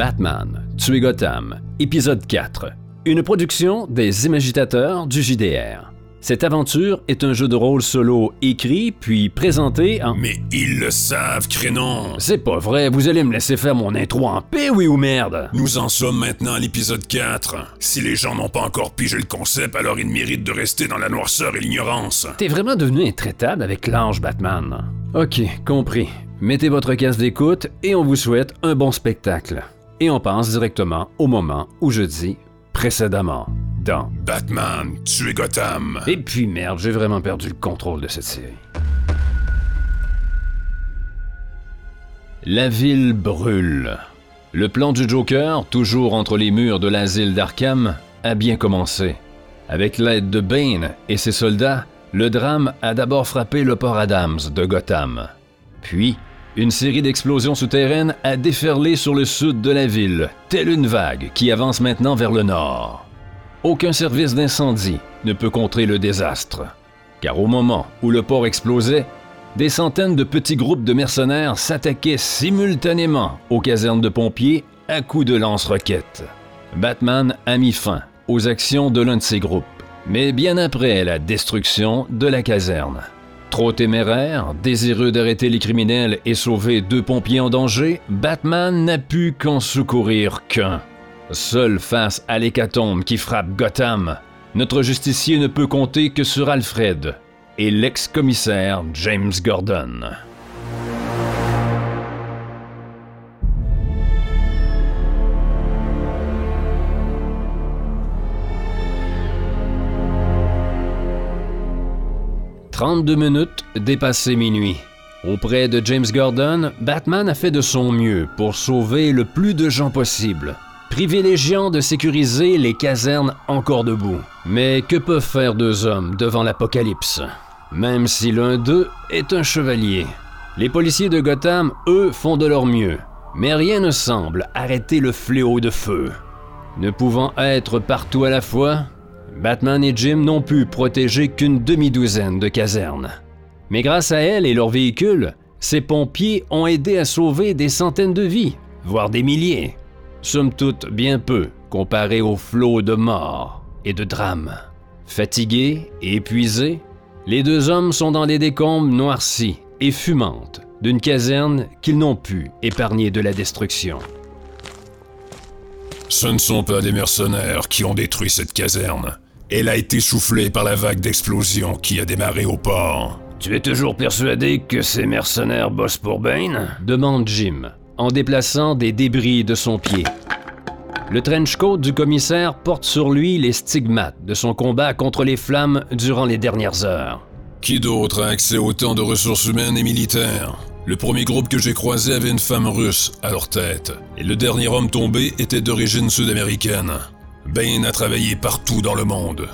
Batman, Tuer Gotham, épisode 4. Une production des Imagitateurs du JDR. Cette aventure est un jeu de rôle solo écrit puis présenté en... Mais ils le savent, Crénon! C'est pas vrai, vous allez me laisser faire mon intro en paix, oui ou merde? Nous en sommes maintenant à l'épisode 4. Si les gens n'ont pas encore pigé le concept, alors ils méritent de rester dans la noirceur et l'ignorance. T'es vraiment devenu intraitable avec l'ange Batman. Ok, compris. Mettez votre casque d'écoute et on vous souhaite un bon spectacle. Et on passe directement au moment où je dis précédemment dans Batman, tuer Gotham. Et puis merde, j'ai vraiment perdu le contrôle de cette série. La ville brûle. Le plan du Joker, toujours entre les murs de l'asile d'Arkham, a bien commencé. Avec l'aide de Bane et ses soldats, le drame a d'abord frappé le port Adams de Gotham. Puis, une série d'explosions souterraines a déferlé sur le sud de la ville, telle une vague qui avance maintenant vers le nord. Aucun service d'incendie ne peut contrer le désastre, car au moment où le port explosait, des centaines de petits groupes de mercenaires s'attaquaient simultanément aux casernes de pompiers à coups de lance-roquettes. Batman a mis fin aux actions de l'un de ces groupes, mais bien après la destruction de la caserne. Trop téméraire, désireux d'arrêter les criminels et sauver deux pompiers en danger, Batman n'a pu qu'en secourir qu'un. Seul face à l'hécatombe qui frappe Gotham, notre justicier ne peut compter que sur Alfred et l'ex-commissaire James Gordon. « 32 minutes dépassé minuit. Auprès de James Gordon, Batman a fait de son mieux pour sauver le plus de gens possible privilégiant de sécuriser les casernes encore debout. Mais que peuvent faire deux hommes devant l'apocalypse? Même si l'un d'eux est un chevalier. Les policiers de Gotham, eux, font de leur mieux. Mais rien ne semble arrêter le fléau de feu. Ne pouvant être partout à la fois, Batman et Jim n'ont pu protéger qu'une demi-douzaine de casernes. Mais grâce à elles et leurs véhicules, ces pompiers ont aidé à sauver des centaines de vies, voire des milliers somme toute bien peu comparé au flot de morts et de drames. Fatigués et épuisés, les deux hommes sont dans les décombres noircies et fumantes d'une caserne qu'ils n'ont pu épargner de la destruction. Ce ne sont pas des mercenaires qui ont détruit cette caserne. Elle a été soufflée par la vague d'explosion qui a démarré au port. Tu es toujours persuadé que ces mercenaires bossent pour Bane? Demande Jim, en déplaçant des débris de son pied. Le trench coat du commissaire porte sur lui les stigmates de son combat contre les flammes durant les dernières heures. Qui d'autre a accès à autant de ressources humaines et militaires? Le premier groupe que j'ai croisé avait une femme russe à leur tête, et le dernier homme tombé était d'origine sud-américaine. Bane a travaillé partout dans le monde.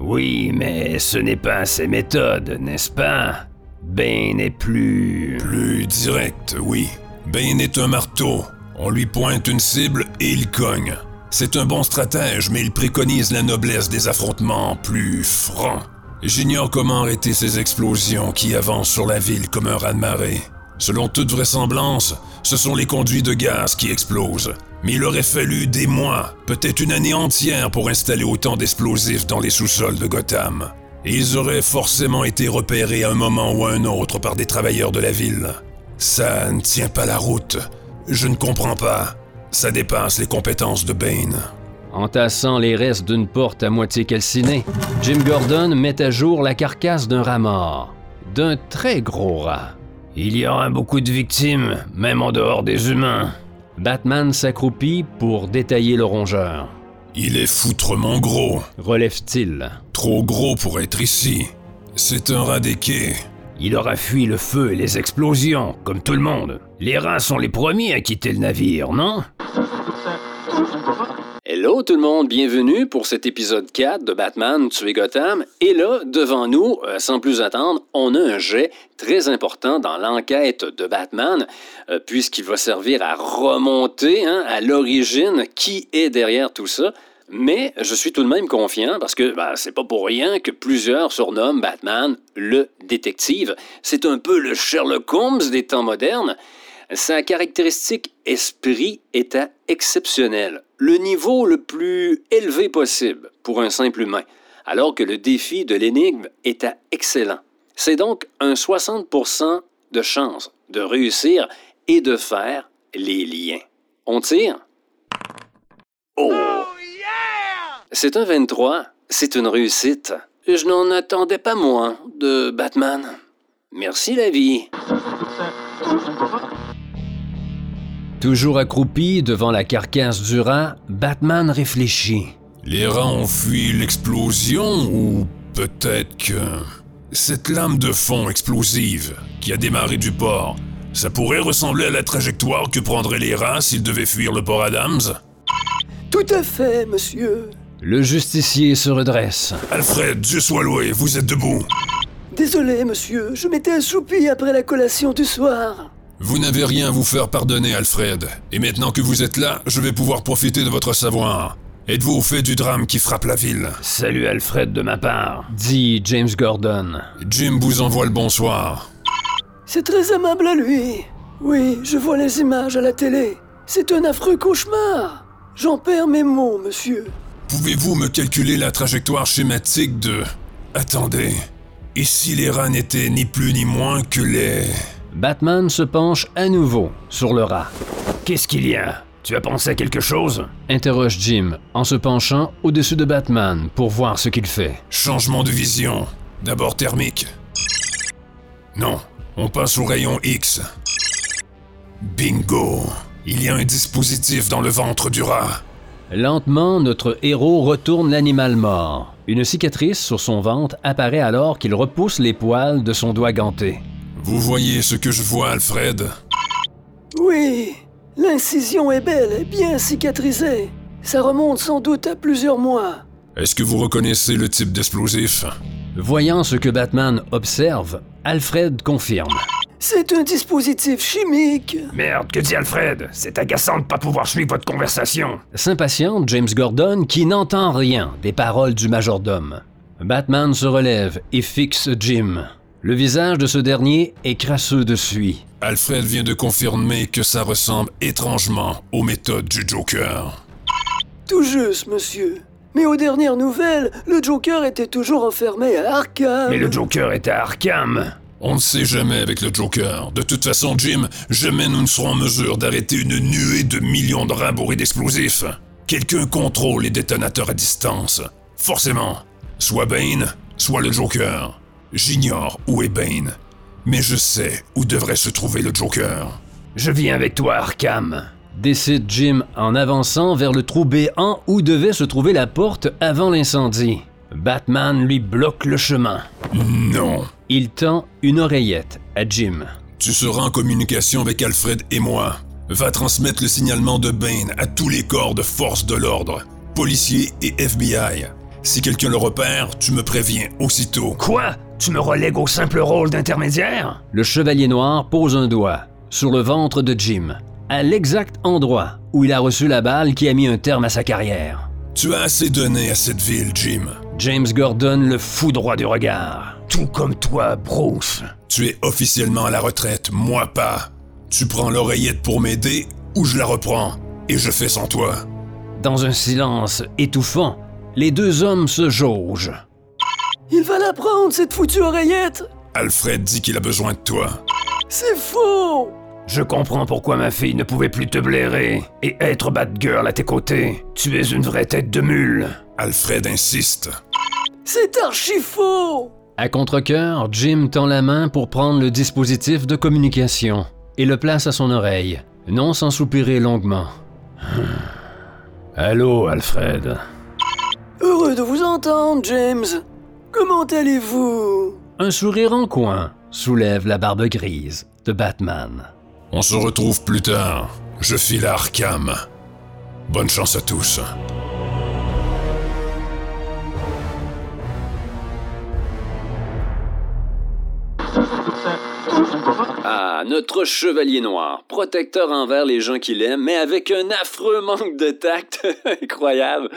Oui, mais ce n'est pas ses méthodes, n'est-ce pas? Bane est plus... Plus direct, oui. Bane est un marteau. On lui pointe une cible et il cogne. C'est un bon stratège, mais il préconise la noblesse des affrontements plus francs. J'ignore comment arrêter ces explosions qui avancent sur la ville comme un raz-de-marée. Selon toute vraisemblance, ce sont les conduits de gaz qui explosent. Mais il aurait fallu des mois, peut-être une année entière pour installer autant d'explosifs dans les sous-sols de Gotham. Et ils auraient forcément été repérés à un moment ou à un autre par des travailleurs de la ville. Ça ne tient pas la route. Je ne comprends pas. Ça dépasse les compétences de Bane. Entassant les restes d'une porte à moitié calcinée, Jim Gordon met à jour la carcasse d'un rat mort. D'un très gros rat. Il y aura beaucoup de victimes, même en dehors des humains. Batman s'accroupit pour détailler le rongeur. Il est foutrement gros. Relève-t-il. Trop gros pour être ici. C'est un rat des quais. Il aura fui le feu et les explosions, comme tout le monde. Les rats sont les premiers à quitter le navire, non? Hello tout le monde, bienvenue pour cet épisode 4 de Batman Tuer Gotham. Et là, devant nous, euh, sans plus attendre, on a un jet très important dans l'enquête de Batman, euh, puisqu'il va servir à remonter hein, à l'origine qui est derrière tout ça. Mais je suis tout de même confiant parce que ben, c'est pas pour rien que plusieurs surnomment Batman le détective. C'est un peu le Sherlock Holmes des temps modernes. Sa caractéristique esprit était exceptionnelle, le niveau le plus élevé possible pour un simple humain, alors que le défi de l'énigme était excellent. C'est donc un 60% de chance de réussir et de faire les liens. On tire? Oh! C'est un 23. C'est une réussite. Je n'en attendais pas moins de Batman. Merci la vie. Toujours accroupi devant la carcasse du rat, Batman réfléchit. Les rats ont fui l'explosion ou peut-être que cette lame de fond explosive qui a démarré du port, ça pourrait ressembler à la trajectoire que prendraient les rats s'ils devaient fuir le port Adams? Tout à fait, monsieur. Le justicier se redresse. Alfred, Dieu soit loué, vous êtes debout. Désolé, monsieur, je m'étais assoupi après la collation du soir. Vous n'avez rien à vous faire pardonner, Alfred. Et maintenant que vous êtes là, je vais pouvoir profiter de votre savoir. Êtes-vous au fait du drame qui frappe la ville? Salut Alfred de ma part. Dit James Gordon. Jim vous envoie le bonsoir. C'est très aimable à lui. Oui, je vois les images à la télé. C'est un affreux cauchemar. J'en perds mes mots, monsieur. Pouvez-vous me calculer la trajectoire schématique de... Attendez. Et si les rats n'étaient ni plus ni moins que les... Batman se penche à nouveau sur le rat. Qu'est-ce qu'il y a? Tu as pensé à quelque chose? Interroge Jim en se penchant au-dessus de Batman pour voir ce qu'il fait. Changement de vision. D'abord thermique. Non, on passe au rayon X. Bingo. Il y a un dispositif dans le ventre du rat. Lentement, notre héros retourne l'animal mort. Une cicatrice sur son ventre apparaît alors qu'il repousse les poils de son doigt ganté. Vous voyez ce que je vois, Alfred? Oui, l'incision est belle et bien cicatrisée. Ça remonte sans doute à plusieurs mois. Est-ce que vous reconnaissez le type d'explosif? Voyant ce que Batman observe, Alfred confirme. C'est un dispositif chimique. Merde, que dit Alfred? C'est agaçant de pas pouvoir suivre votre conversation. S'impatiente James Gordon qui n'entend rien des paroles du majordome. Batman se relève et fixe Jim. Le visage de ce dernier est crasseux de suie. Alfred vient de confirmer que ça ressemble étrangement aux méthodes du Joker. Tout juste, monsieur. Mais aux dernières nouvelles, le Joker était toujours enfermé à Arkham. Mais le Joker était à Arkham. On ne sait jamais avec le Joker. De toute façon, Jim, jamais nous ne serons en mesure d'arrêter une nuée de millions de rats bourrés d'explosifs. Quelqu'un contrôle les détonateurs à distance. Forcément. Soit Bane, soit le Joker. J'ignore où est Bane. Mais je sais où devrait se trouver le Joker. Je viens avec toi, Arkham. Décide Jim en avançant vers le trou béant où devait se trouver la porte avant l'incendie. Batman lui bloque le chemin. Non. Il tend une oreillette à Jim. Tu seras en communication avec Alfred et moi. Va transmettre le signalement de Bane à tous les corps de force de l'ordre, policiers et FBI. Si quelqu'un le repère, tu me préviens aussitôt. Quoi? Tu me relègues au simple rôle d'intermédiaire? Le chevalier noir pose un doigt sur le ventre de Jim, à l'exact endroit où il a reçu la balle qui a mis un terme à sa carrière. Tu as assez donné à cette ville, Jim. James Gordon le foudroie du regard. Tout comme toi, Bruce. Tu es officiellement à la retraite, moi pas. Tu prends l'oreillette pour m'aider ou je la reprends et je fais sans toi. Dans un silence étouffant, les deux hommes se jaugent. Il va la prendre, cette foutue oreillette. Alfred dit qu'il a besoin de toi. C'est faux. Je comprends pourquoi ma fille ne pouvait plus te blairer et être Batgirl à tes côtés. Tu es une vraie tête de mule. Alfred insiste. C'est archi faux. À contre-cœur, Jim tend la main pour prendre le dispositif de communication et le place à son oreille, non sans soupirer longuement. Allô, Alfred. Heureux de vous entendre, James. Comment allez-vous? Un sourire en coin soulève la barbe grise de Batman. On se retrouve plus tard. Je file à Arkham. Bonne chance à tous. Ah, notre chevalier noir, protecteur envers les gens qu'il aime, mais avec un affreux manque de tact. Incroyable.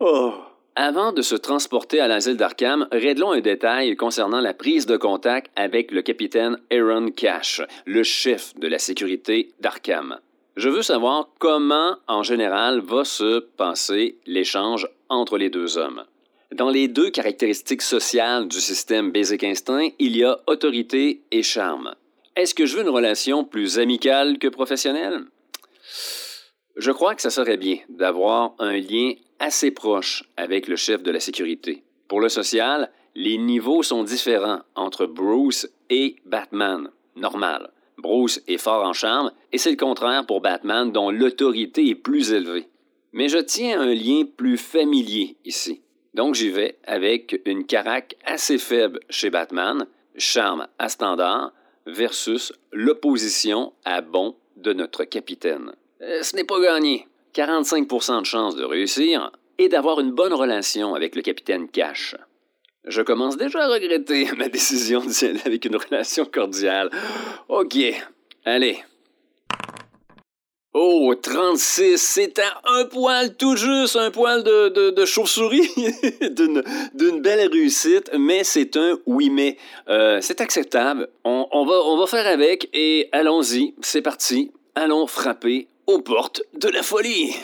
Oh. Avant de se transporter à l'asile d'Arkham, réglons un détail concernant la prise de contact avec le capitaine Aaron Cash, le chef de la sécurité d'Arkham. Je veux savoir comment, en général, va se passer l'échange entre les deux hommes. Dans les deux caractéristiques sociales du système Basic Instinct, il y a autorité et charme. Est-ce que je veux une relation plus amicale que professionnelle? Je crois que ça serait bien d'avoir un lien assez proche avec le chef de la sécurité. Pour le social, les niveaux sont différents entre Bruce et Batman. Normal. Bruce est fort en charme et c'est le contraire pour Batman dont l'autorité est plus élevée. Mais je tiens un lien plus familier ici. Donc j'y vais avec une carac assez faible chez Batman, charme à standard, versus l'opposition à bon de notre capitaine. Euh, ce n'est pas gagné. 45% de chances de réussir et d'avoir une bonne relation avec le capitaine Cash. Je commence déjà à regretter ma décision d'y aller avec une relation cordiale. OK, allez. Oh, 36, c'est un poil tout juste, un poil de, chauve-souris, d'une belle réussite, mais c'est un oui mais. Euh, c'est acceptable, on va faire avec et allons-y, c'est parti, allons frapper aux portes de la folie.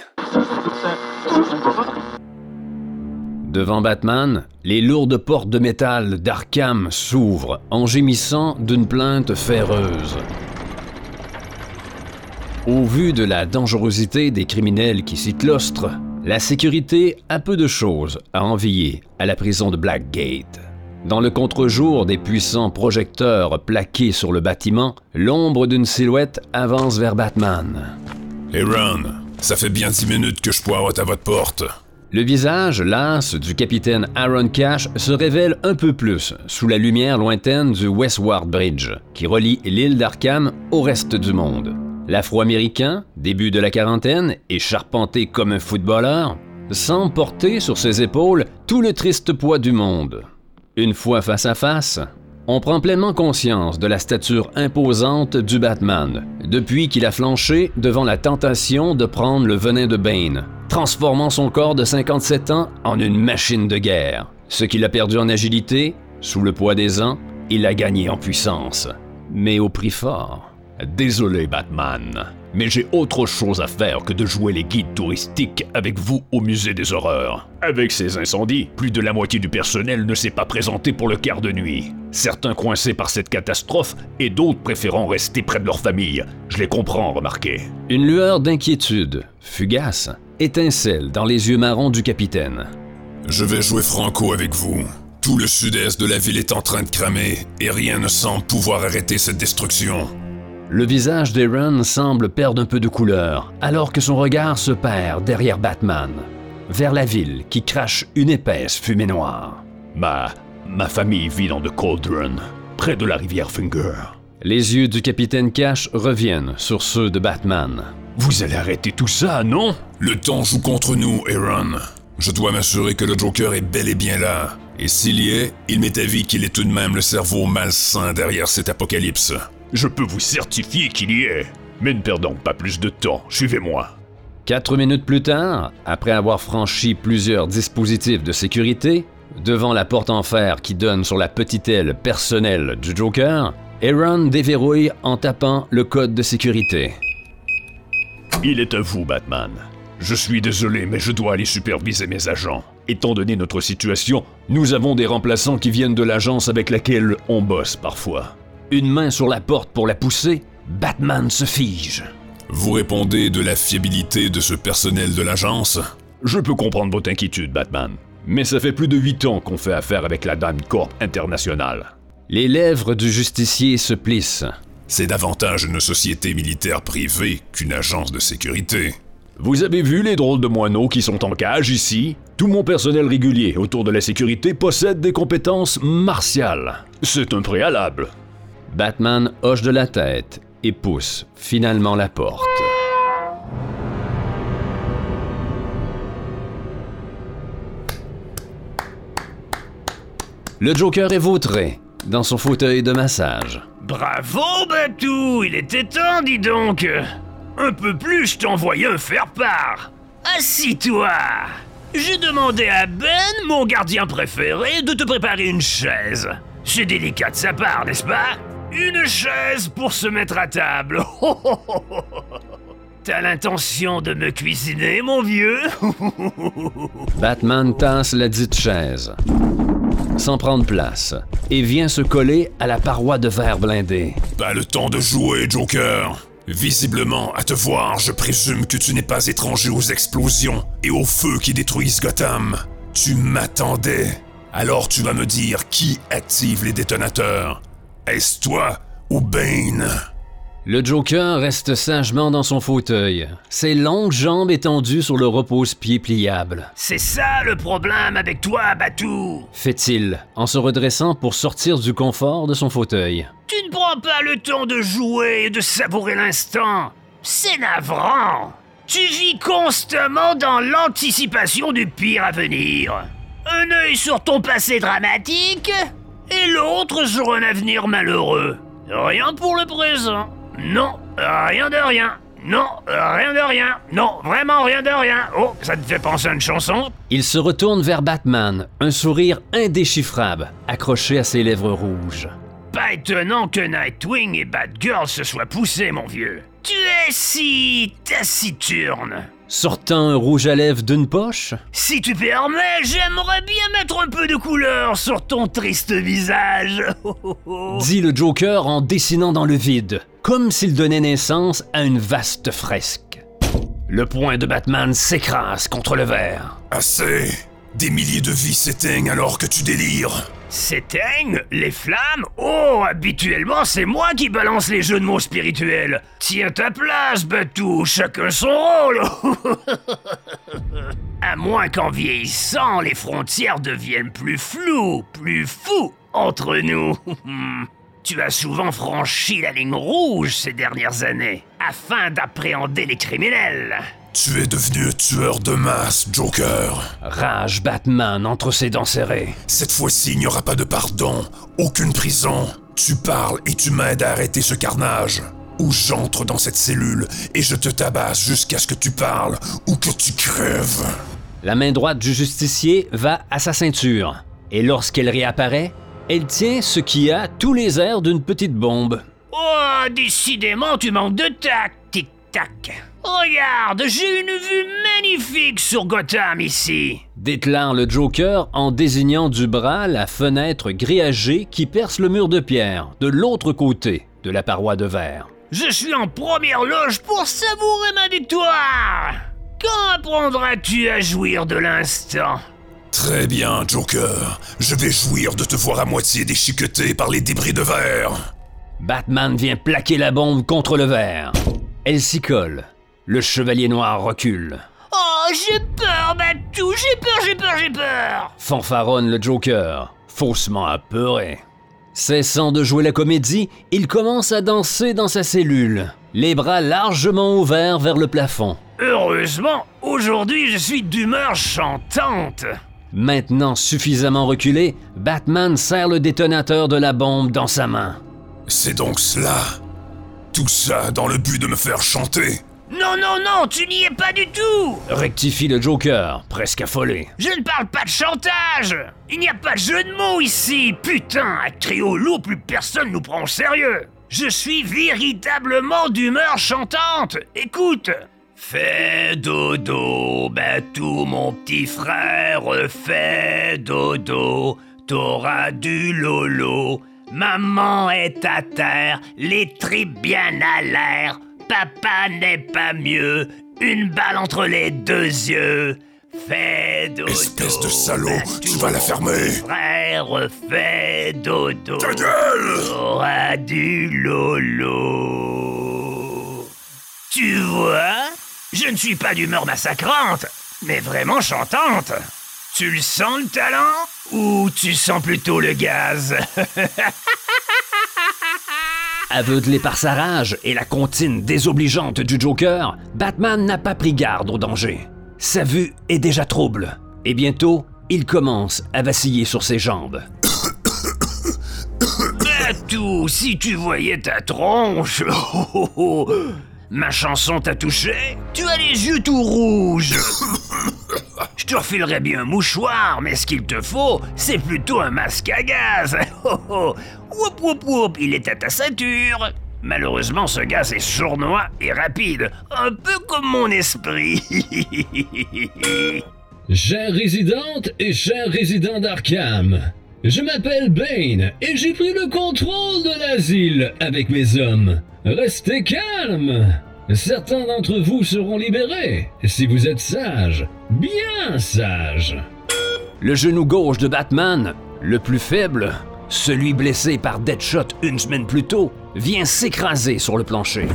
Devant Batman, les lourdes portes de métal d'Arkham s'ouvrent en gémissant d'une plainte féreuse. Au vu de la dangerosité des criminels qui s'y claustrent, la sécurité a peu de choses à envier à la prison de Blackgate. Dans le contre-jour des puissants projecteurs plaqués sur le bâtiment, l'ombre d'une silhouette avance vers Batman. Aaron, ça fait bien dix minutes que je poirote à votre porte. Le visage las du capitaine Aaron Cash se révèle un peu plus sous la lumière lointaine du Westward Bridge, qui relie l'île d'Arkham au reste du monde. L'Afro-Américain, début de la quarantaine et charpenté comme un footballeur, semble porter sur ses épaules tout le triste poids du monde. Une fois face à face, on prend pleinement conscience de la stature imposante du Batman, depuis qu'il a flanché devant la tentation de prendre le venin de Bane, transformant son corps de 57 ans en une machine de guerre. Ce qu'il a perdu en agilité, sous le poids des ans, il l'a gagné en puissance, mais au prix fort. Désolé, Batman, mais j'ai autre chose à faire que de jouer les guides touristiques avec vous au musée des horreurs. Avec ces incendies, plus de la moitié du personnel ne s'est pas présenté pour le quart de nuit. Certains coincés par cette catastrophe et d'autres préférant rester près de leur famille. Je les comprends, remarquez. Une lueur d'inquiétude, fugace, étincelle dans les yeux marrons du capitaine. Je vais jouer franco avec vous. Tout le sud-est de la ville est en train de cramer et rien ne semble pouvoir arrêter cette destruction. Le visage d'Aaron semble perdre un peu de couleur, alors que son regard se perd derrière Batman, vers la ville qui crache une épaisse fumée noire. Ma. ma famille vit dans de Cauldron, près de la rivière Finger. Les yeux du capitaine Cash reviennent sur ceux de Batman. Vous allez arrêter tout ça, non? Le temps joue contre nous, Aaron. Je dois m'assurer que le Joker est bel et bien là. Et s'il y est, il m'est avis qu'il est tout de même le cerveau malsain derrière cet apocalypse. Je peux vous certifier qu'il y est. Mais ne perdons pas plus de temps, suivez-moi. Quatre minutes plus tard, après avoir franchi plusieurs dispositifs de sécurité, devant la porte en fer qui donne sur la petite aile personnelle du Joker, Aaron déverrouille en tapant le code de sécurité. Il est à vous, Batman. Je suis désolé, mais je dois aller superviser mes agents. Étant donné notre situation, nous avons des remplaçants qui viennent de l'agence avec laquelle on bosse parfois une main sur la porte pour la pousser, Batman se fige. Vous répondez de la fiabilité de ce personnel de l'agence? Je peux comprendre votre inquiétude, Batman. Mais ça fait plus de huit ans qu'on fait affaire avec la Dame Corp internationale. Les lèvres du justicier se plissent. C'est davantage une société militaire privée qu'une agence de sécurité. Vous avez vu les drôles de moineaux qui sont en cage ici? Tout mon personnel régulier autour de la sécurité possède des compétences martiales. C'est un préalable. Batman hoche de la tête et pousse finalement la porte. Le Joker est vautré dans son fauteuil de massage. Bravo, Batou Il était temps, dis donc Un peu plus, je t'envoyais un faire-part Assis-toi J'ai demandé à Ben, mon gardien préféré, de te préparer une chaise. C'est délicat de sa part, n'est-ce pas? Une chaise pour se mettre à table. T'as l'intention de me cuisiner, mon vieux? Batman tasse la dite chaise, sans prendre place, et vient se coller à la paroi de verre blindé. Pas le temps de jouer, Joker. Visiblement, à te voir, je présume que tu n'es pas étranger aux explosions et aux feux qui détruisent Gotham. Tu m'attendais. Alors tu vas me dire qui active les détonateurs. Est-ce toi ou Bane? Le Joker reste sagement dans son fauteuil, ses longues jambes étendues sur le repose-pied pliable, C'est ça le problème avec toi, Batou fait-il, en se redressant pour sortir du confort de son fauteuil. Tu ne prends pas le temps de jouer et de savourer l'instant. C'est navrant. Tu vis constamment dans l'anticipation du pire à venir. Un œil sur ton passé dramatique et l'autre sur un avenir malheureux. Rien pour le présent. Non, rien de rien. Non, rien de rien. Non, vraiment rien de rien. Oh, ça te fait penser à une chanson Il se retourne vers Batman, un sourire indéchiffrable, accroché à ses lèvres rouges. Pas étonnant que Nightwing et Batgirl se soient poussés, mon vieux. Tu es si taciturne. Sortant un rouge à lèvres d'une poche, Si tu permets, j'aimerais bien mettre un peu de couleur sur ton triste visage. dit le Joker en dessinant dans le vide, comme s'il donnait naissance à une vaste fresque. Le poing de Batman s'écrase contre le verre. Assez. Des milliers de vies s'éteignent alors que tu délires. S'éteignent les flammes Oh, habituellement, c'est moi qui balance les jeux de mots spirituels. Tiens ta place, Batou, chacun son rôle. à moins qu'en vieillissant, les frontières deviennent plus floues, plus fous entre nous. Tu as souvent franchi la ligne rouge ces dernières années, afin d'appréhender les criminels. Tu es devenu un tueur de masse, Joker. Rage Batman entre ses dents serrées. Cette fois-ci, il n'y aura pas de pardon, aucune prison. Tu parles et tu m'aides à arrêter ce carnage. Ou j'entre dans cette cellule et je te tabasse jusqu'à ce que tu parles ou que tu crèves. La main droite du justicier va à sa ceinture, et lorsqu'elle réapparaît, elle tient ce qui a tous les airs d'une petite bombe. Oh, décidément, tu manques de tact, tic-tac. Regarde, j'ai une vue magnifique sur Gotham ici. Déclare le Joker en désignant du bras la fenêtre grillagée qui perce le mur de pierre de l'autre côté de la paroi de verre. Je suis en première loge pour savourer ma victoire. Quand apprendras-tu à jouir de l'instant? Très bien, Joker. Je vais jouir de te voir à moitié déchiqueté par les débris de verre. Batman vient plaquer la bombe contre le verre. Elle s'y colle. Le chevalier noir recule. Oh, j'ai peur, Batou, j'ai peur, j'ai peur, j'ai peur. Fanfaronne le Joker, faussement apeuré. Cessant de jouer la comédie, il commence à danser dans sa cellule, les bras largement ouverts vers le plafond. Heureusement, aujourd'hui je suis d'humeur chantante. Maintenant suffisamment reculé, Batman serre le détonateur de la bombe dans sa main. C'est donc cela. Tout ça dans le but de me faire chanter. Non, non, non, tu n'y es pas du tout. Rectifie le Joker, presque affolé. Je ne parle pas de chantage. Il n'y a pas de jeu de mots ici. Putain, à trio lourd, plus personne nous prend au sérieux. Je suis véritablement d'humeur chantante. Écoute. Fais dodo, Batou, mon petit frère, fais dodo, t'auras du lolo. Maman est à terre, les tripes bien à l'air, papa n'est pas mieux, une balle entre les deux yeux. Fais dodo. Espèce de salaud, tu vas la fermer. Frère, fais dodo. Ta gueule du lolo. Tu vois Je ne suis pas d'humeur massacrante, mais vraiment chantante. Tu le sens le talent? Ou tu sens plutôt le gaz? Aveuglé par sa rage et la comptine désobligeante du Joker, Batman n'a pas pris garde au danger. Sa vue est déjà trouble, et bientôt, il commence à vaciller sur ses jambes. Batou, si tu voyais ta tronche oh, oh, oh. Ma chanson t'a touché Tu as les yeux tout rouges Je te refilerais bien un mouchoir, mais ce qu'il te faut, c'est plutôt un masque à gaz. Oh oh whoop whoop, il est à ta ceinture. Malheureusement, ce gaz est sournois et rapide, un peu comme mon esprit. Chère résidente et cher résident d'Arkham, je m'appelle Bane et j'ai pris le contrôle de l'asile avec mes hommes. Restez calmes. Certains d'entre vous seront libérés si vous êtes sages, bien sages. Le genou gauche de Batman, le plus faible, celui blessé par Deadshot une semaine plus tôt, vient s'écraser sur le plancher.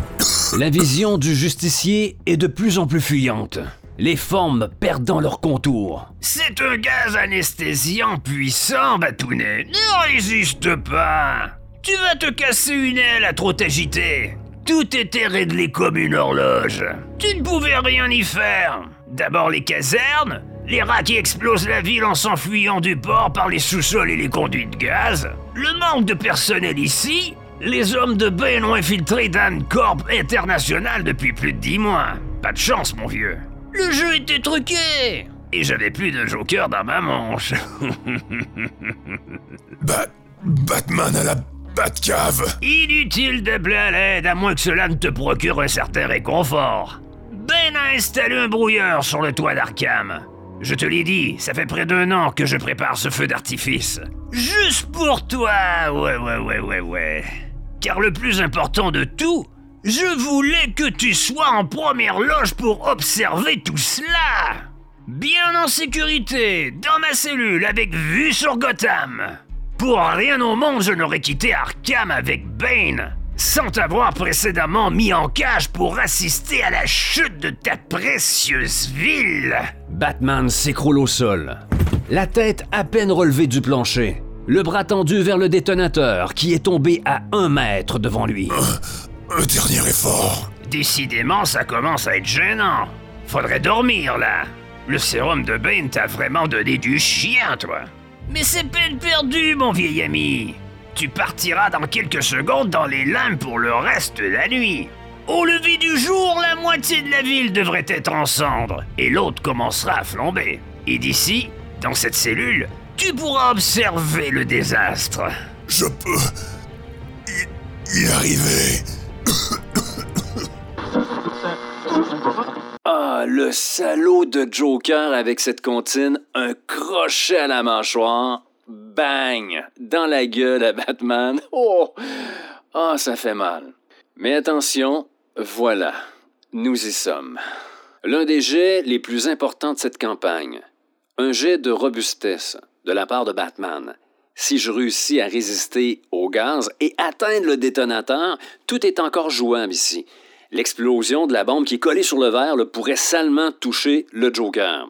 La vision du justicier est de plus en plus fuyante, les formes perdant leur contour. c'est un gaz anesthésiant puissant, Batounet. Ne résiste pas. Tu vas te casser une aile à trop t'agiter. Tout était réglé comme une horloge. Tu ne pouvais rien y faire. D'abord les casernes, les rats qui explosent la ville en s'enfuyant du port par les sous-sols et les conduits de gaz, le manque de personnel ici, les hommes de Bain ont infiltré Dan Corp International depuis plus de dix mois. Pas de chance, mon vieux. Le jeu était truqué Et j'avais plus de joker dans ma manche. Bat... Batman à la Inutile d'appeler à l'aide à moins que cela ne te procure un certain réconfort. Ben a installé un brouilleur sur le toit d'Arkham. Je te l'ai dit, ça fait près d'un an que je prépare ce feu d'artifice. Juste pour toi, ouais, ouais, ouais, ouais, ouais. Car le plus important de tout, je voulais que tu sois en première loge pour observer tout cela. Bien en sécurité, dans ma cellule, avec vue sur Gotham. Pour rien au monde, je n'aurais quitté Arkham avec Bane, sans t'avoir précédemment mis en cage pour assister à la chute de ta précieuse ville. Batman s'écroule au sol, la tête à peine relevée du plancher, le bras tendu vers le détonateur qui est tombé à un mètre devant lui. Un dernier effort. Décidément, ça commence à être gênant. Faudrait dormir là. Le sérum de Bane t'a vraiment donné du chien, toi. Mais c'est peine perdue, mon vieil ami. Tu partiras dans quelques secondes dans les limbes pour le reste de la nuit. Au lever du jour, la moitié de la ville devrait être en cendres et l'autre commencera à flamber. Et d'ici, dans cette cellule, tu pourras observer le désastre. Je peux... y, y arriver. Le salaud de Joker avec cette comptine, un crochet à la mâchoire, bang, dans la gueule à Batman. Oh, ah, ça fait mal. Mais attention, voilà, nous y sommes. L'un des jets les plus importants de cette campagne. Un jet de robustesse de la part de Batman. Si je réussis à résister au gaz et atteindre le détonateur, tout est encore jouable ici. L'explosion de la bombe qui est collée sur le verre pourrait salement toucher le Joker.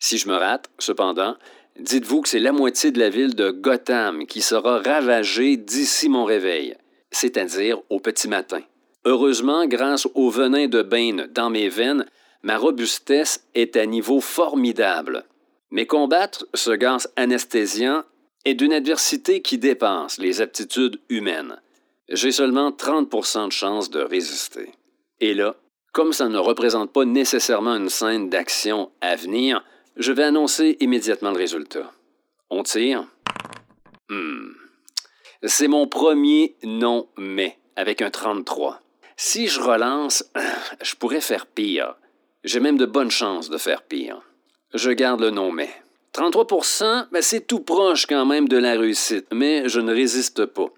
Si je me rate, cependant, dites-vous que c'est la moitié de la ville de Gotham qui sera ravagée d'ici mon réveil, c'est-à-dire au petit matin. Heureusement, grâce au venin de Bane dans mes veines, ma robustesse est à niveau formidable. Mais combattre ce gaz anesthésiant est d'une adversité qui dépasse les aptitudes humaines. J'ai seulement 30% de chance de résister. Et là, comme ça ne représente pas nécessairement une scène d'action à venir, je vais annoncer immédiatement le résultat. On tire? Hmm. C'est mon premier non-mais, avec un 33. Si je relance, je pourrais faire pire. J'ai même de bonnes chances de faire pire. Je garde le non-mais. 33% ben c'est tout proche quand même de la réussite, mais je ne résiste pas.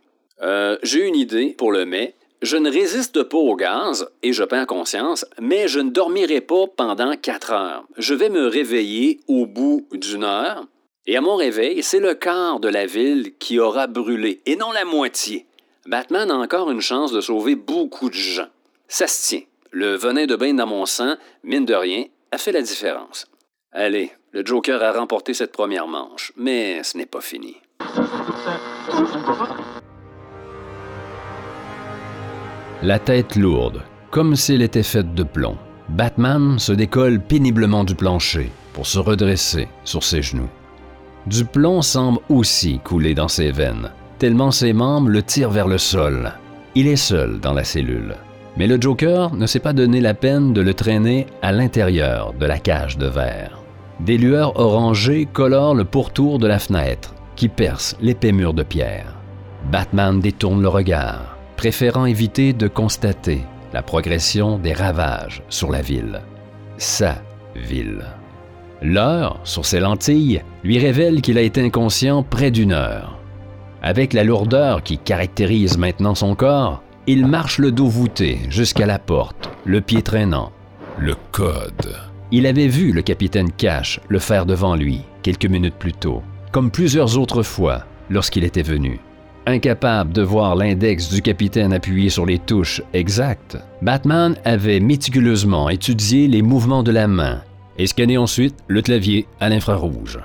Euh, J'ai une idée pour le mais. Je ne résiste pas au gaz et je perds conscience, mais je ne dormirai pas pendant quatre heures. Je vais me réveiller au bout d'une heure et à mon réveil, c'est le quart de la ville qui aura brûlé et non la moitié. Batman a encore une chance de sauver beaucoup de gens. Ça se tient. Le venin de bain dans mon sang, mine de rien, a fait la différence. Allez, le Joker a remporté cette première manche, mais ce n'est pas fini. La tête lourde, comme s'il était faite de plomb. Batman se décolle péniblement du plancher pour se redresser sur ses genoux. Du plomb semble aussi couler dans ses veines, tellement ses membres le tirent vers le sol. Il est seul dans la cellule. Mais le Joker ne s'est pas donné la peine de le traîner à l'intérieur de la cage de verre. Des lueurs orangées colorent le pourtour de la fenêtre, qui perce l'épais mur de pierre. Batman détourne le regard, préférant éviter de constater la progression des ravages sur la ville. Sa ville. L'heure, sur ses lentilles, lui révèle qu'il a été inconscient près d'une heure. Avec la lourdeur qui caractérise maintenant son corps, il marche le dos voûté jusqu'à la porte, le pied traînant. Le code. Il avait vu le capitaine Cash le faire devant lui, quelques minutes plus tôt, comme plusieurs autres fois lorsqu'il était venu. Incapable de voir l'index du capitaine appuyé sur les touches exactes, Batman avait méticuleusement étudié les mouvements de la main et scanné ensuite le clavier à l'infrarouge.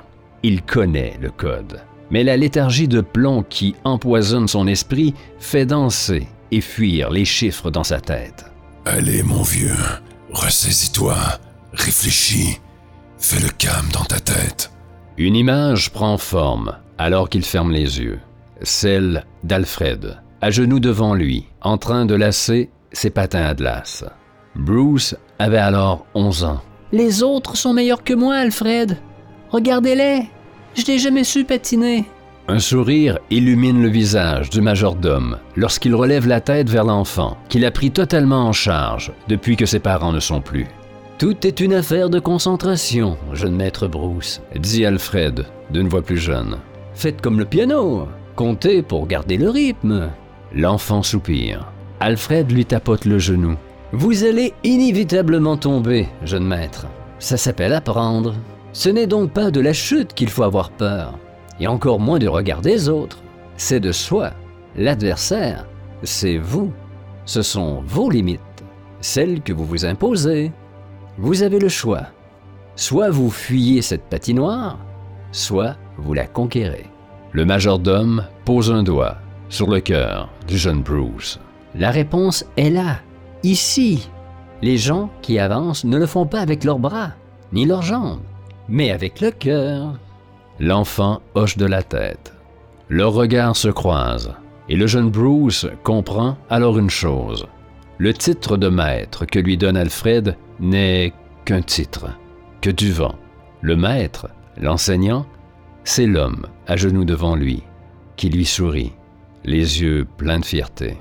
Il connaît le code, mais la léthargie de plomb qui empoisonne son esprit fait danser et fuir les chiffres dans sa tête. Allez, mon vieux, ressaisis-toi, réfléchis, fais le calme dans ta tête. Une image prend forme alors qu'il ferme les yeux. Celle d'Alfred, à genoux devant lui, en train de lasser ses patins à glace. Bruce avait alors 11 ans. Les autres sont meilleurs que moi, Alfred. Regardez-les. Je n'ai jamais su patiner. Un sourire illumine le visage du majordome lorsqu'il relève la tête vers l'enfant, qu'il a pris totalement en charge depuis que ses parents ne sont plus. Tout est une affaire de concentration, jeune maître Bruce, dit Alfred, d'une voix plus jeune. Faites comme le piano, comptez pour garder le rythme. L'enfant soupire. Alfred lui tapote le genou. Vous allez inévitablement tomber, jeune maître. Ça s'appelle apprendre. Ce n'est donc pas de la chute qu'il faut avoir peur, et encore moins du regard des autres. C'est de soi. L'adversaire, c'est vous. Ce sont vos limites, celles que vous vous imposez. Vous avez le choix. Soit vous fuyez cette patinoire, soit vous la conquérez. Le majordome pose un doigt sur le cœur du jeune Bruce. La réponse est là, ici. Les gens qui avancent ne le font pas avec leurs bras, ni leurs jambes, mais avec le cœur. L'enfant hoche de la tête. Leurs regards se croisent, et le jeune Bruce comprend alors une chose. Le titre de maître que lui donne Alfred n'est qu'un titre, que du vent. Le maître, l'enseignant, c'est l'homme à genoux devant lui, qui lui sourit, les yeux pleins de fierté.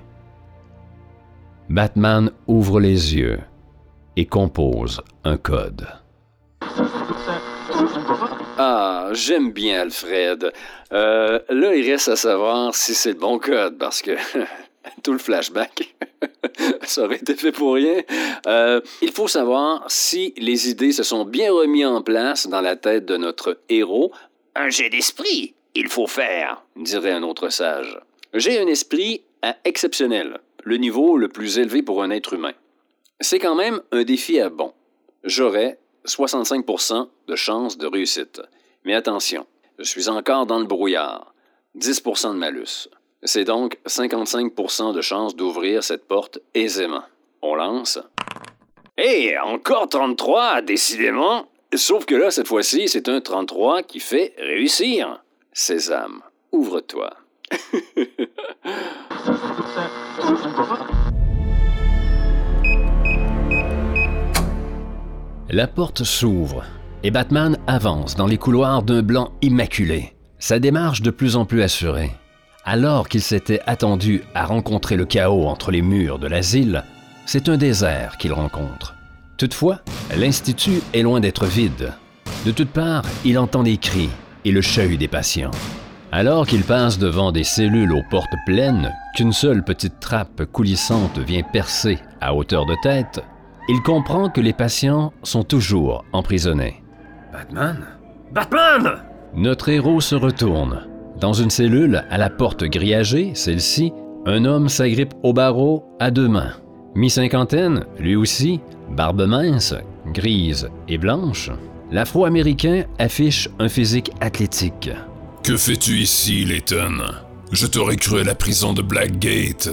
Batman ouvre les yeux et compose un code. Ah, j'aime bien Alfred. Euh, là, il reste à savoir si c'est le bon code, parce que tout le flashback, ça aurait été fait pour rien. Euh, il faut savoir si les idées se sont bien remises en place dans la tête de notre héros. Un jet d'esprit, il faut faire. dirait un autre sage. J'ai un esprit à exceptionnel, le niveau le plus élevé pour un être humain. C'est quand même un défi à bon. J'aurais 65% de chance de réussite. Mais attention, je suis encore dans le brouillard. 10% de malus. C'est donc 55% de chance d'ouvrir cette porte aisément. On lance. Hé, encore 33, décidément. Sauf que là, cette fois-ci, c'est un 33 qui fait réussir. Sésame, ouvre-toi. La porte s'ouvre et Batman avance dans les couloirs d'un blanc immaculé, sa démarche de plus en plus assurée. Alors qu'il s'était attendu à rencontrer le chaos entre les murs de l'asile, c'est un désert qu'il rencontre. Toutefois, l'Institut est loin d'être vide. De toutes parts, il entend des cris et le chahut des patients. Alors qu'il passe devant des cellules aux portes pleines, qu'une seule petite trappe coulissante vient percer à hauteur de tête, il comprend que les patients sont toujours emprisonnés. Batman? Batman Notre héros se retourne. Dans une cellule, à la porte grillagée, celle-ci, un homme s'agrippe au barreau à deux mains. Mi-cinquantaine, lui aussi, barbe mince, grise et blanche, l'Afro-Américain affiche un physique athlétique. Que fais-tu ici, Layton? Je t'aurais cru à la prison de Blackgate.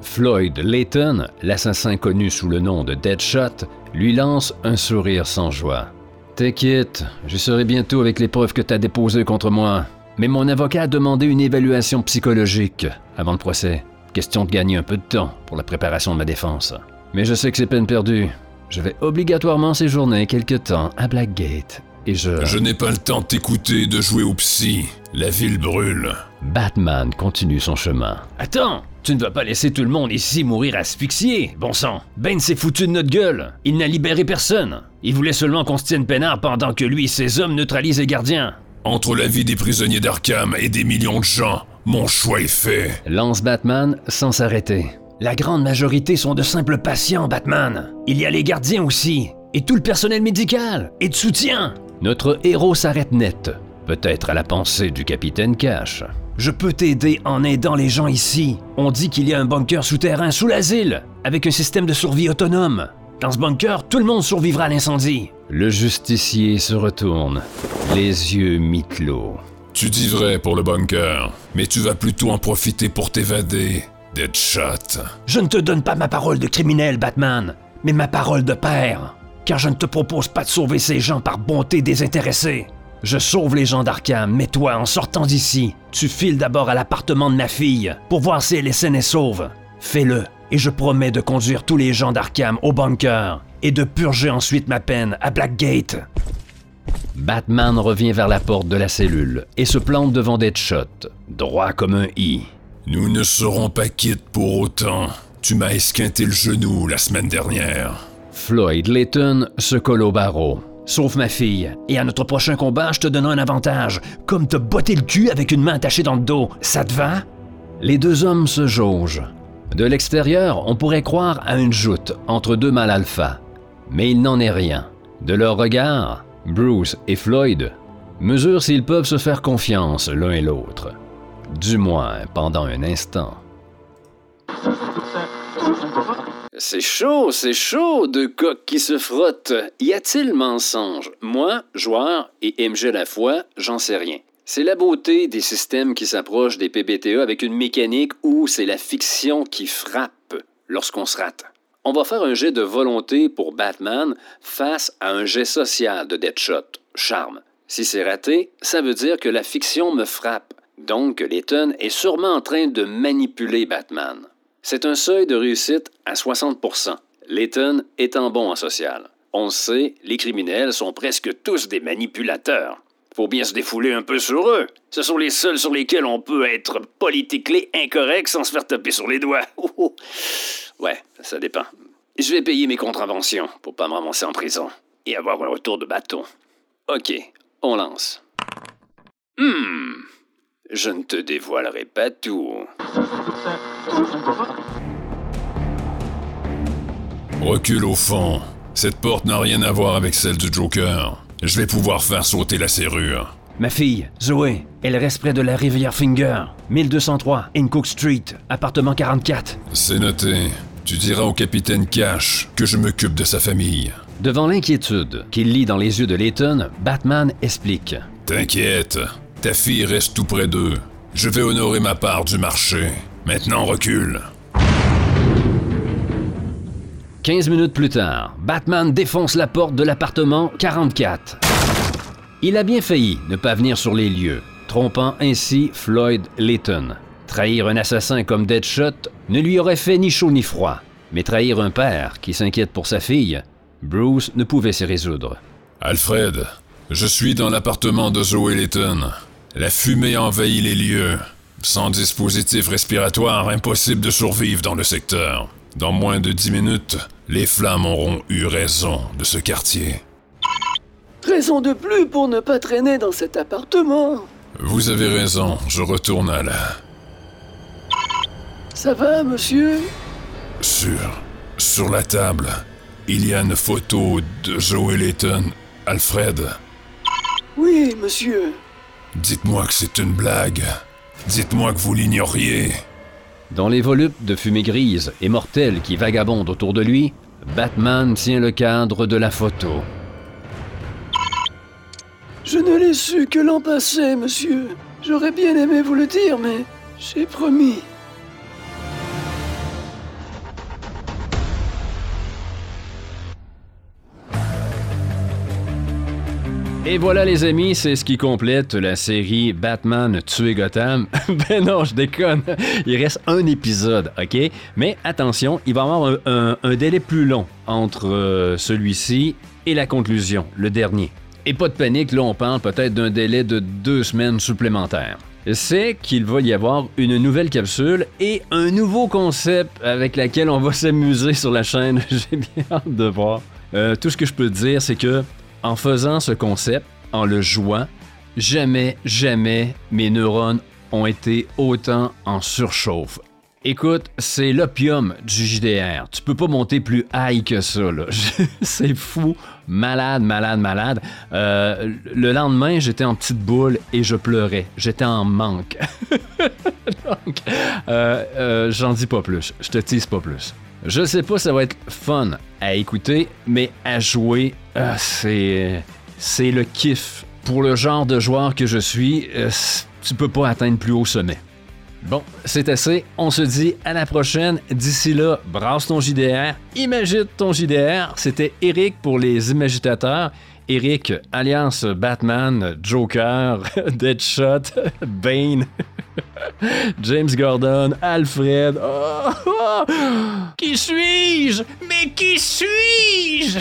Floyd Layton, l'assassin connu sous le nom de Deadshot, lui lance un sourire sans joie. T'inquiète, je serai bientôt avec les preuves que t'as déposées contre moi. Mais mon avocat a demandé une évaluation psychologique avant le procès. Question de gagner un peu de temps pour la préparation de ma défense. Mais je sais que c'est peine perdue. Je vais obligatoirement séjourner quelque temps à Blackgate. et je... Je n'ai pas le temps de t'écouter de jouer au psy. La ville brûle. Batman continue son chemin. Attends, tu ne vas pas laisser tout le monde ici mourir asphyxié, bon sang. Ben s'est foutu de notre gueule. Il n'a libéré personne. Il voulait seulement qu'on se tienne peinard pendant que lui et ses hommes neutralisent les gardiens. Entre la vie des prisonniers d'Arkham et des millions de gens, mon choix est fait. Lance Batman sans s'arrêter. La grande majorité sont de simples patients, Batman. Il y a les gardiens aussi, et tout le personnel médical, et de soutien. Notre héros s'arrête net, peut-être à la pensée du capitaine Cash. Je peux t'aider en aidant les gens ici. On dit qu'il y a un bunker souterrain sous l'asile, avec un système de survie autonome. Dans ce bunker, tout le monde survivra à l'incendie. Le justicier se retourne, les yeux mi-clos. Tu dis vrai pour le bunker, mais tu vas plutôt en profiter pour t'évader. Deadshot. Je ne te donne pas ma parole de criminel, Batman, mais ma parole de père. Car je ne te propose pas de sauver ces gens par bonté désintéressée. Je sauve les gens d'Arkham, mais toi, en sortant d'ici, tu files d'abord à l'appartement de ma fille pour voir si elle est saine et sauve. Fais-le, et je promets de conduire tous les gens d'Arkham au bunker et de purger ensuite ma peine à Blackgate. Batman revient vers la porte de la cellule et se plante devant Deadshot, droit comme un i. Nous ne serons pas quittes pour autant. Tu m'as esquinté le genou la semaine dernière. Floyd Layton se colle au barreau. Sauve ma fille, et à notre prochain combat, je te donnerai un avantage, comme te botter le cul avec une main attachée dans le dos. Ça te va? Les deux hommes se jaugent. De l'extérieur, on pourrait croire à une joute entre deux mâles alpha, mais il n'en est rien. De leur regard, Bruce et Floyd mesurent s'ils peuvent se faire confiance l'un et l'autre. Du moins pendant un instant. C'est chaud, c'est chaud, deux coqs qui se frottent. Y a-t-il mensonge? Moi, joueur et MG à la fois, j'en sais rien. C'est la beauté des systèmes qui s'approchent des PBTA avec une mécanique où c'est la fiction qui frappe lorsqu'on se rate. On va faire un jet de volonté pour Batman face à un jet social de Deadshot, charme. Si c'est raté, ça veut dire que la fiction me frappe. Donc, Layton est sûrement en train de manipuler Batman. C'est un seuil de réussite à 60% Layton étant bon en social. On sait, les criminels sont presque tous des manipulateurs. Faut bien se défouler un peu sur eux. Ce sont les seuls sur lesquels on peut être politiquement incorrect sans se faire taper sur les doigts. ouais, ça dépend. Je vais payer mes contraventions pour pas me ramasser en prison et avoir un retour de bâton. OK, on lance. Hmm. Je ne te dévoilerai pas tout. Recule au fond. Cette porte n'a rien à voir avec celle du Joker. Je vais pouvoir faire sauter la serrure. Ma fille, Zoé, elle reste près de la rivière Finger, 1203, Incook Street, appartement 44. C'est noté. Tu diras au capitaine Cash que je m'occupe de sa famille. Devant l'inquiétude qu'il lit dans les yeux de Layton, Batman explique. T'inquiète, ta fille reste tout près d'eux. Je vais honorer ma part du marché. Maintenant recule. 15 minutes plus tard, Batman défonce la porte de l'appartement 44. Il a bien failli ne pas venir sur les lieux, trompant ainsi Floyd Layton. Trahir un assassin comme Deadshot ne lui aurait fait ni chaud ni froid, mais trahir un père qui s'inquiète pour sa fille, Bruce ne pouvait s'y résoudre. Alfred, je suis dans l'appartement de Zoé Layton. La fumée envahit les lieux. Sans dispositif respiratoire, impossible de survivre dans le secteur. Dans moins de dix minutes, les flammes auront eu raison de ce quartier. Raison de plus pour ne pas traîner dans cet appartement. Vous avez raison, je retourne à la... Ça va, monsieur? Sur... sur la table, il y a une photo de Joey Layton, Alfred. Oui, monsieur. Dites-moi que c'est une blague. Dites-moi que vous l'ignoriez. Dans les volupes de fumée grise et mortelle qui vagabondent autour de lui, Batman tient le cadre de la photo. Je ne l'ai su que l'an passé, monsieur. J'aurais bien aimé vous le dire, mais j'ai promis. Et voilà les amis, c'est ce qui complète la série Batman tuer Gotham. ben non, je déconne. Il reste un épisode, ok? Mais attention, il va y avoir un, délai plus long entre euh, celui-ci et la conclusion, le dernier. Et pas de panique, là on parle peut-être d'un délai de deux semaines supplémentaires. C'est qu'il va y avoir une nouvelle capsule et un nouveau concept avec lequel on va s'amuser sur la chaîne. J'ai bien hâte de voir. Euh, tout ce que je peux te dire, c'est que en faisant ce concept, en le jouant, jamais, jamais mes neurones ont été autant en surchauffe. Écoute, c'est l'opium du JDR. Tu peux pas monter plus high que ça, là. c'est fou. Malade, malade, malade. Euh, le lendemain, j'étais en petite boule et je pleurais. J'étais en manque. Donc, euh, euh, j'en dis pas plus. Je te tease pas plus. Je sais pas, ça va être fun à écouter, mais à jouer, c'est. C'est le kiff. Pour le genre de joueur que je suis, tu peux pas atteindre plus haut sommet. Bon, c'est assez. On se dit à la prochaine. D'ici là, brasse ton JDR, imagine ton JDR. C'était Eric pour les imagitateurs. Eric, Alliance Batman, Joker, Deadshot, Bane, James Gordon, Alfred. Oh. Qui suis-je? Mais qui suis-je?